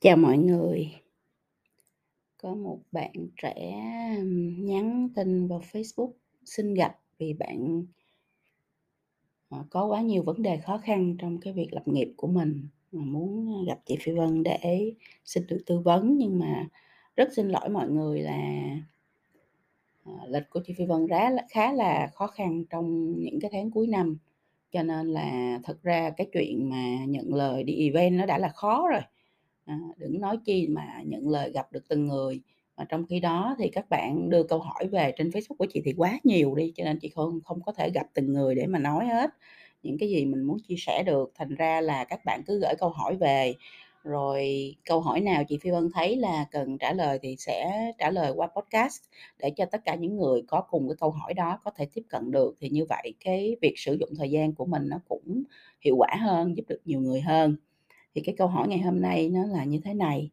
Chào mọi người. Có một bạn trẻ, nhắn tin vào Facebook xin gặp vì bạn ờ, có quá nhiều vấn đề khó khăn trong cái việc lập nghiệp của mình, mà muốn, ờ, gặp chị Phi Vân để xin được tư vấn. Nhưng mà rất xin lỗi mọi người là ờ, lịch của chị Phi Vân rá khá là khó khăn trong những cái tháng cuối năm, cho nên là thật ra cái chuyện mà nhận lời đi event nó đã là khó rồi, à, đừng nói chi mà nhận lời gặp được từng người. Mà trong khi đó thì các bạn đưa câu hỏi về trên Facebook của chị thì quá nhiều đi, cho nên chị không không có thể gặp từng người để mà nói hết những cái gì mình muốn chia sẻ được. Thành ra là các bạn cứ gửi câu hỏi về, rồi câu hỏi nào chị Phi Vân thấy là cần trả lời thì sẽ trả lời qua podcast để cho tất cả những người có cùng cái câu hỏi đó có thể tiếp cận được. Thì như vậy cái việc sử dụng thời gian của mình nó cũng hiệu quả hơn, giúp được nhiều người hơn. Thì cái câu hỏi ngày hôm nay nó là như thế này: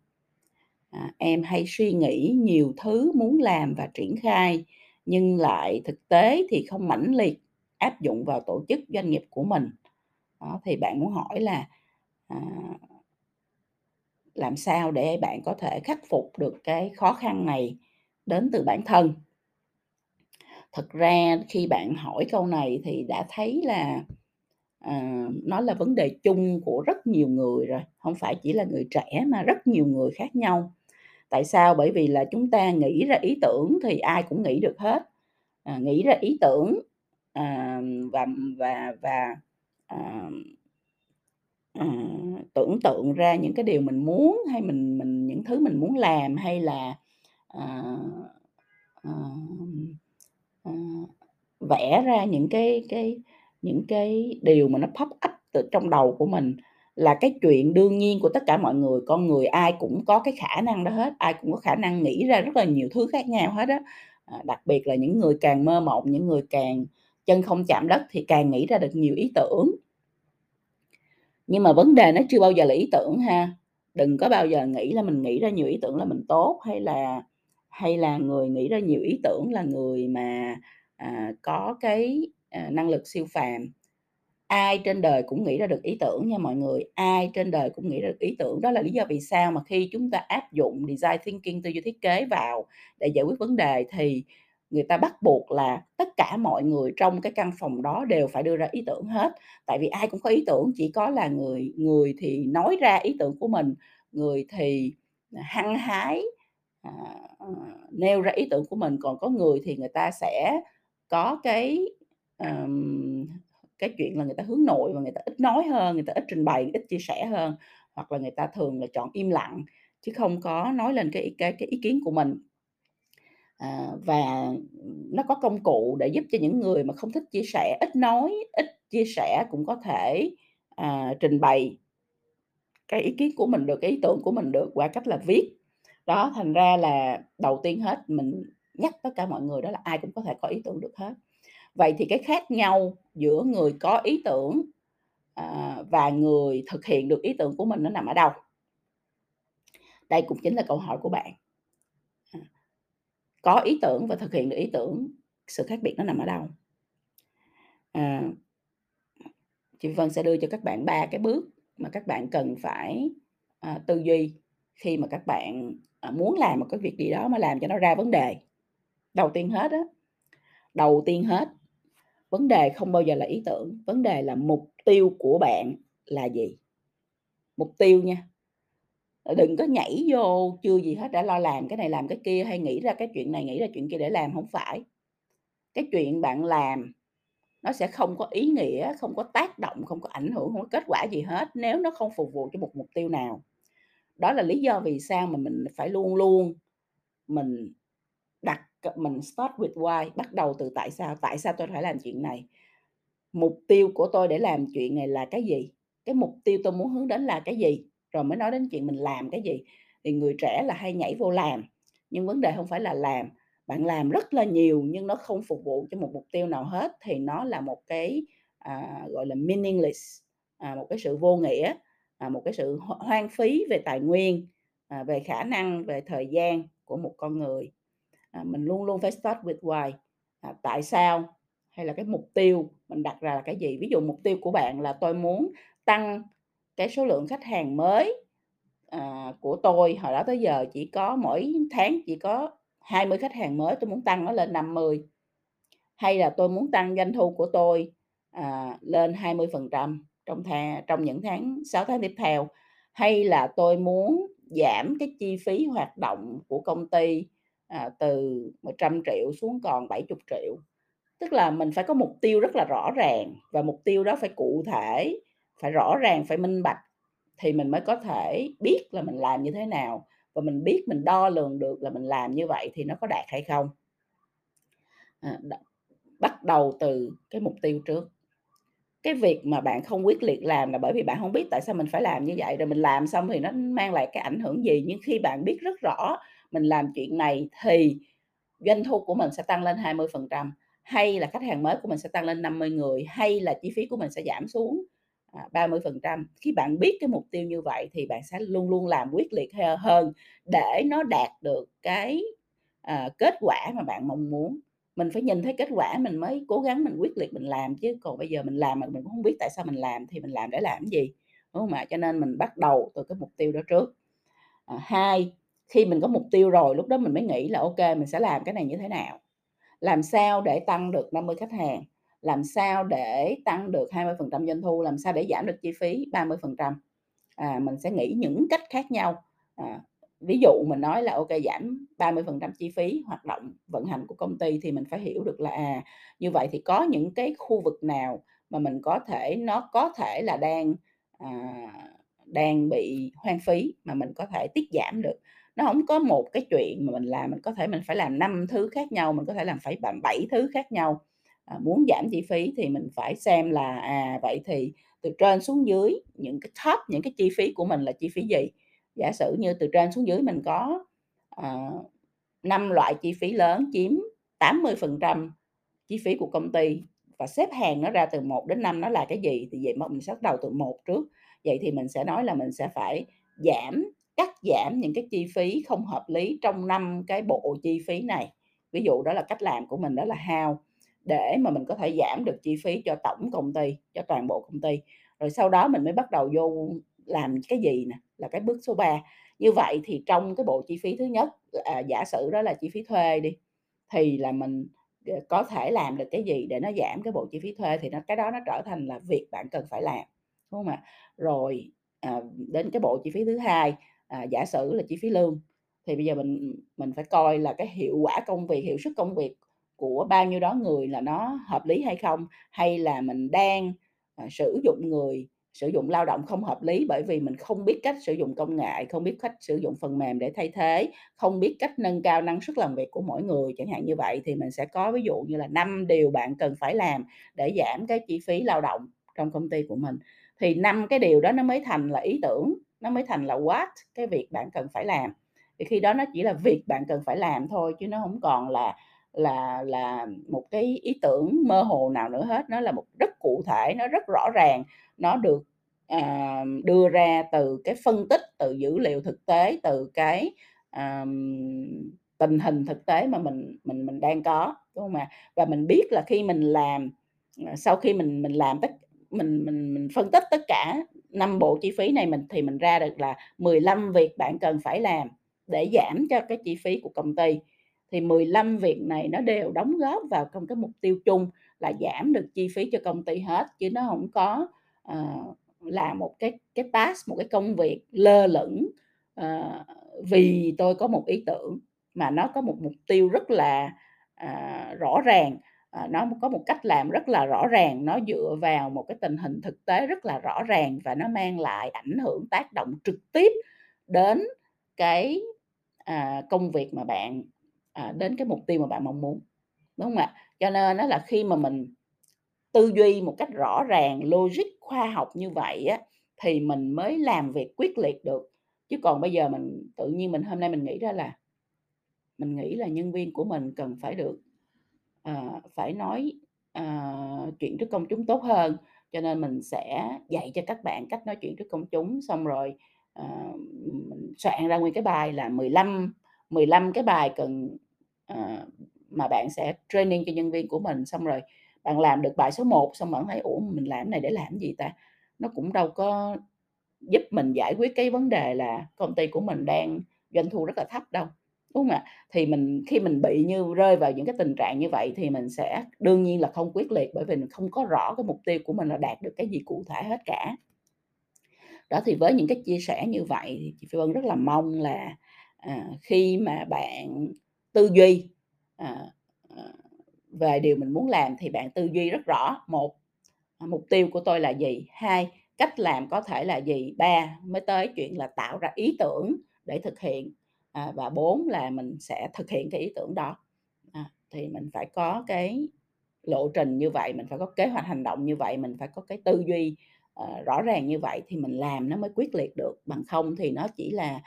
À, em hay suy nghĩ nhiều thứ muốn làm và triển khai, nhưng lại thực tế thì không mãnh liệt áp dụng vào tổ chức doanh nghiệp của mình. Đó, thì bạn muốn hỏi là, à làm sao để bạn có thể khắc phục được cái khó khăn này đến từ bản thân? Thực ra khi bạn hỏi câu này thì đã thấy là, Ờ, nó là vấn đề chung của rất nhiều người rồi, không phải chỉ là người trẻ mà rất nhiều người khác nhau. Tại sao? Bởi vì là chúng ta nghĩ ra ý tưởng thì ai cũng nghĩ được hết, à, nghĩ ra ý tưởng, à, và và và, à à, tưởng tượng ra những cái điều mình muốn hay mình mình những thứ mình muốn làm hay là, à, à, à, vẽ ra những cái cái những cái điều mà nó pop up từ trong đầu của mình là cái chuyện đương nhiên của tất cả mọi người. Con người ai cũng có cái khả năng đó hết, ai cũng có khả năng nghĩ ra rất là nhiều thứ khác nhau hết á. À, đặc biệt là những người càng mơ mộng, những người càng chân không chạm đất thì càng nghĩ ra được nhiều ý tưởng. Nhưng mà vấn đề nó chưa bao giờ là ý tưởng ha, đừng có bao giờ nghĩ là mình nghĩ ra nhiều ý tưởng là mình tốt, hay là hay là người nghĩ ra nhiều ý tưởng là người mà, à, có cái, à, năng lực siêu phàm. Ai trên đời cũng nghĩ ra được ý tưởng nha mọi người, ai trên đời cũng nghĩ ra được ý tưởng. Đó là lý do vì sao mà khi chúng ta áp dụng design thinking, tư duy thiết kế vào để giải quyết vấn đề thì người ta bắt buộc là tất cả mọi người trong cái căn phòng đó đều phải đưa ra ý tưởng hết. Tại vì ai cũng có ý tưởng, chỉ có là người người thì nói ra ý tưởng của mình, người thì, hăng hái, à, nêu ra ý tưởng của mình, còn có người thì người ta sẽ có cái, um, cái chuyện là người ta hướng nội và người ta ít nói hơn, người ta ít trình bày, ít chia sẻ hơn, hoặc là người ta thường là chọn im lặng chứ không có nói lên cái cái cái ý kiến của mình. À, và nó có công cụ để giúp cho những người mà không thích chia sẻ, ít nói, ít chia sẻ cũng có thể, à, trình bày cái ý kiến của mình được, cái ý tưởng của mình được qua cách là viết. Đó, thành ra là đầu tiên hết mình nhắc tất cả mọi người đó là ai cũng có thể có ý tưởng được hết. Vậy thì cái khác nhau giữa người có ý tưởng, à, và người thực hiện được ý tưởng của mình nó nằm ở đâu? Đây cũng chính là câu hỏi của bạn. À, có ý tưởng và thực hiện được ý tưởng, sự khác biệt nó nằm ở đâu? À. Chị Vân sẽ đưa cho các bạn ba cái bước mà các bạn cần phải, à, tư duy khi mà các bạn, à, muốn làm một cái việc gì đó mà làm cho nó ra vấn đề. Đầu tiên hết á, đầu tiên hết, vấn đề không bao giờ là ý tưởng, vấn đề là mục tiêu của bạn là gì? Mục tiêu nha. Đừng có nhảy vô chưa gì hết đã lo làm cái này làm cái kia, hay nghĩ ra cái chuyện này, nghĩ ra chuyện kia để làm, không phải. Cái chuyện bạn làm nó sẽ không có ý nghĩa, không có tác động, không có ảnh hưởng, không có kết quả gì hết nếu nó không phục vụ cho một mục tiêu nào. Đó là lý do vì sao mà mình phải luôn luôn mình mình start with why, bắt đầu từ tại sao, tại sao tôi phải làm chuyện này? Mục tiêu của tôi để làm chuyện này là cái gì? Cái mục tiêu tôi muốn hướng đến là cái gì? Rồi mới nói đến chuyện mình làm cái gì. Thì người trẻ là hay nhảy vô làm, nhưng vấn đề không phải là làm, bạn làm rất là nhiều nhưng nó không phục vụ cho một mục tiêu nào hết thì nó là một cái, à, gọi là, meaningless, à, một cái sự vô nghĩa, à, một cái sự hoang phí về tài nguyên, à, về khả năng, về thời gian của một con người. À, mình luôn luôn phải start with why, à, tại sao? Hay là cái mục tiêu mình đặt ra là cái gì? Ví dụ mục tiêu của bạn là tôi muốn tăng cái số lượng khách hàng mới, à, của tôi hồi đó tới giờ chỉ có mỗi tháng chỉ có 20 khách hàng mới, tôi muốn tăng nó lên 50. Hay là tôi muốn tăng doanh thu của tôi, à, lên 20% trong thà trong những tháng 6 tháng tiếp theo, hay là tôi muốn giảm cái chi phí hoạt động của công ty, à, từ 100 triệu xuống còn 70 triệu Tức là mình phải có mục tiêu rất là rõ ràng và mục tiêu đó phải cụ thể, phải rõ ràng, phải minh bạch thì mình mới có thể biết là mình làm như thế nào và mình biết mình đo lường được là mình làm như vậy thì nó có đạt hay không. À, bắt đầu từ cái mục tiêu trước. Cái việc mà bạn không quyết liệt làm là bởi vì bạn không biết tại sao mình phải làm như vậy, rồi mình làm xong thì nó mang lại cái ảnh hưởng gì. Nhưng khi bạn biết rất rõ mình làm chuyện này thì doanh thu của mình sẽ tăng lên 20%, hay là khách hàng mới của mình sẽ tăng lên 50 người, hay là chi phí của mình sẽ giảm xuống, à, 30%. Khi bạn biết cái mục tiêu như vậy thì bạn sẽ luôn luôn làm quyết liệt hơn để nó đạt được cái, uh, kết quả mà bạn mong muốn. Mình phải nhìn thấy kết quả mình mới cố gắng mình quyết liệt mình làm chứ, còn bây giờ mình làm mà mình cũng không biết tại sao mình làm thì mình làm để làm gì, đúng không ạ? Cho nên mình bắt đầu từ cái mục tiêu đó trước. À, hai khi mình có mục tiêu rồi lúc đó mình mới nghĩ là OK, mình sẽ làm cái này như thế nào? Làm sao để tăng được 50 khách hàng? Làm sao để tăng được 20% doanh thu? Làm sao để giảm được chi phí 30%? À, mình sẽ nghĩ những cách khác nhau. À, ví dụ mình nói là ok giảm 30% chi phí hoạt động vận hành của công ty thì mình phải hiểu được là, à, như vậy thì có những cái khu vực nào mà mình có thể nó có thể là đang, à, đang bị hoang phí mà mình có thể tiết giảm được. Nó không có một cái chuyện mà mình làm mình có thể mình phải làm năm thứ khác nhau, mình có thể làm phải làm bảy thứ khác nhau. À, muốn giảm chi phí thì mình phải xem là, à, vậy thì từ trên xuống dưới những cái top, những cái chi phí của mình là chi phí gì? Giả sử như từ trên xuống dưới mình có, à, 5 loại chi phí lớn chiếm 80% chi phí của công ty và xếp hàng nó ra từ 1 đến 5 nó là cái gì, thì vậy mà mình bắt đầu từ 1 trước. Vậy thì mình sẽ nói là mình sẽ phải giảm, cắt giảm những cái chi phí không hợp lý trong năm cái bộ chi phí này. Ví dụ đó là cách làm của mình đó là how, để mà mình có thể giảm được chi phí cho tổng công ty, cho toàn bộ công ty. Rồi sau đó mình mới bắt đầu vô làm cái gì nè, là cái bước số 3. Như vậy thì trong cái bộ chi phí thứ nhất, à, giả sử đó là chi phí thuê đi, thì là mình, ờ, có thể làm được cái gì để nó giảm cái bộ chi phí thuê thì nó cái đó nó trở thành là việc bạn cần phải làm, đúng không ạ? Rồi, à, đến cái bộ chi phí thứ hai, à, giả sử là chi phí lương, thì bây giờ mình mình phải coi là cái hiệu quả công việc, hiệu suất công việc của bao nhiêu đó người là nó hợp lý hay không? Hay là mình đang, à, sử dụng người, sử dụng lao động không hợp lý bởi vì mình không biết cách sử dụng công nghệ, không biết cách sử dụng phần mềm để thay thế, không biết cách nâng cao năng suất làm việc của mỗi người, chẳng hạn như vậy. Thì mình sẽ có ví dụ như là năm điều bạn cần phải làm để giảm cái chi phí lao động trong công ty của mình. Thì năm cái điều đó nó mới thành là ý tưởng, nó mới thành là what, cái việc bạn cần phải làm. Thì khi đó nó chỉ là việc bạn cần phải làm thôi chứ nó không còn là là là một cái ý tưởng mơ hồ nào nữa hết, nó là một rất cụ thể, nó rất rõ ràng, nó được, à, đưa ra từ cái phân tích, từ dữ liệu thực tế, từ cái, ờm, tình hình thực tế mà mình mình mình đang có, đúng không ạ? Và mình biết là khi mình làm, ờ, sau khi mình mình làm tất mình mình mình phân tích tất cả năm bộ chi phí này mình thì mình ra được là 15 việc bạn cần phải làm để giảm cho cái chi phí của công ty. Thì 15 việc này nó đều đóng góp vào trong cái mục tiêu chung là giảm được chi phí cho công ty hết, chứ nó không có, uh, là một cái cái task, một cái công việc lơ lửng, uh, vì tôi có một ý tưởng, mà nó có một mục tiêu rất là, uh, rõ ràng, Ờ, nó có một cách làm rất là rõ ràng, nó dựa vào một cái tình hình thực tế rất là rõ ràng và nó mang lại ảnh hưởng tác động trực tiếp đến cái, à, công việc mà bạn à, đến cái mục tiêu mà bạn mong muốn, đúng không ạ? Cho nên nó là khi mà mình tư duy một cách rõ ràng, logic, khoa học như vậy á, thì mình mới làm việc quyết liệt được. Chứ còn bây giờ mình tự nhiên mình hôm nay mình nghĩ ra là mình nghĩ là nhân viên của mình cần phải được, à, phải nói, à, chuyện trước công chúng tốt hơn, cho nên mình sẽ dạy cho các bạn cách nói chuyện trước công chúng. Xong rồi, à, mình soạn ra nguyên cái bài là 15 15 cái bài cần, à, mà bạn sẽ training cho nhân viên của mình. Xong rồi bạn làm được bài số 1 xong bạn thấy: "Ủa, mình làm này để làm gì ta? Nó cũng đâu có giúp mình giải quyết cái vấn đề là công ty của mình đang doanh thu rất là thấp đâu, đúng không ạ? Thì mình khi mình bị như rơi vào những cái tình trạng như vậy thì mình sẽ đương nhiên là không quyết liệt, bởi vì mình không có rõ cái mục tiêu của mình là đạt được cái gì cụ thể hết cả. Đó, thì với những cái chia sẻ như vậy thì chị Phi Vân rất là mong là, à, khi mà bạn tư duy, à, à về điều mình muốn làm thì bạn tư duy rất rõ. Một, à, mục tiêu của tôi là gì? Hai, cách làm có thể là gì? Ba, mới tới chuyện là tạo ra ý tưởng để thực hiện, à, và bốn là mình sẽ thực hiện cái ý tưởng đó. À, thì mình phải có cái lộ trình như vậy, mình phải có kế hoạch hành động như vậy, mình phải có cái tư duy, uh, rõ ràng như vậy thì mình làm nó mới quyết liệt được, bằng không thì nó chỉ là,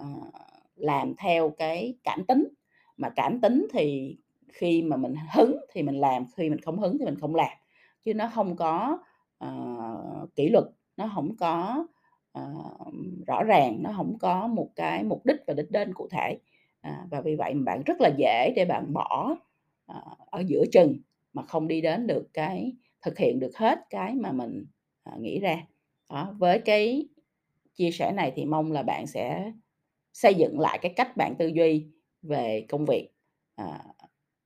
uh, làm theo cái cảm tính, mà cảm tính thì khi mà mình hứng thì mình làm, khi mình không hứng thì mình không làm, chứ nó không có, uh, kỷ luật, nó không có, uh, rõ ràng, nó không có một cái mục đích và đích đến cụ thể. À, và vì vậy bạn rất là dễ để bạn bỏ, ờ, ở giữa chừng mà không đi đến được cái thực hiện được hết cái mà mình, ờ, nghĩ ra. Đó, với cái chia sẻ này thì mong là bạn sẽ xây dựng lại cái cách bạn tư duy về công việc, à,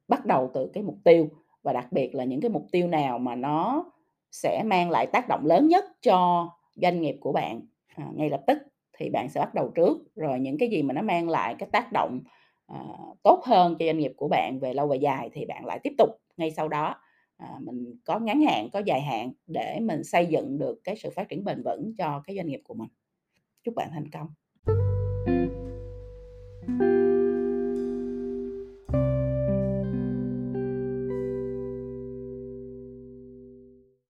bắt đầu từ cái mục tiêu và đặc biệt là những cái mục tiêu nào mà nó sẽ mang lại tác động lớn nhất cho doanh nghiệp của bạn, à, ngay lập tức thì bạn sẽ bắt đầu trước, rồi những cái gì mà nó mang lại cái tác động, à, tốt hơn cho doanh nghiệp của bạn về lâu về dài thì bạn lại tiếp tục ngay sau đó. À, mình có ngắn hạn, có dài hạn để mình xây dựng được cái sự phát triển bền vững cho cái doanh nghiệp của mình. Chúc bạn thành công.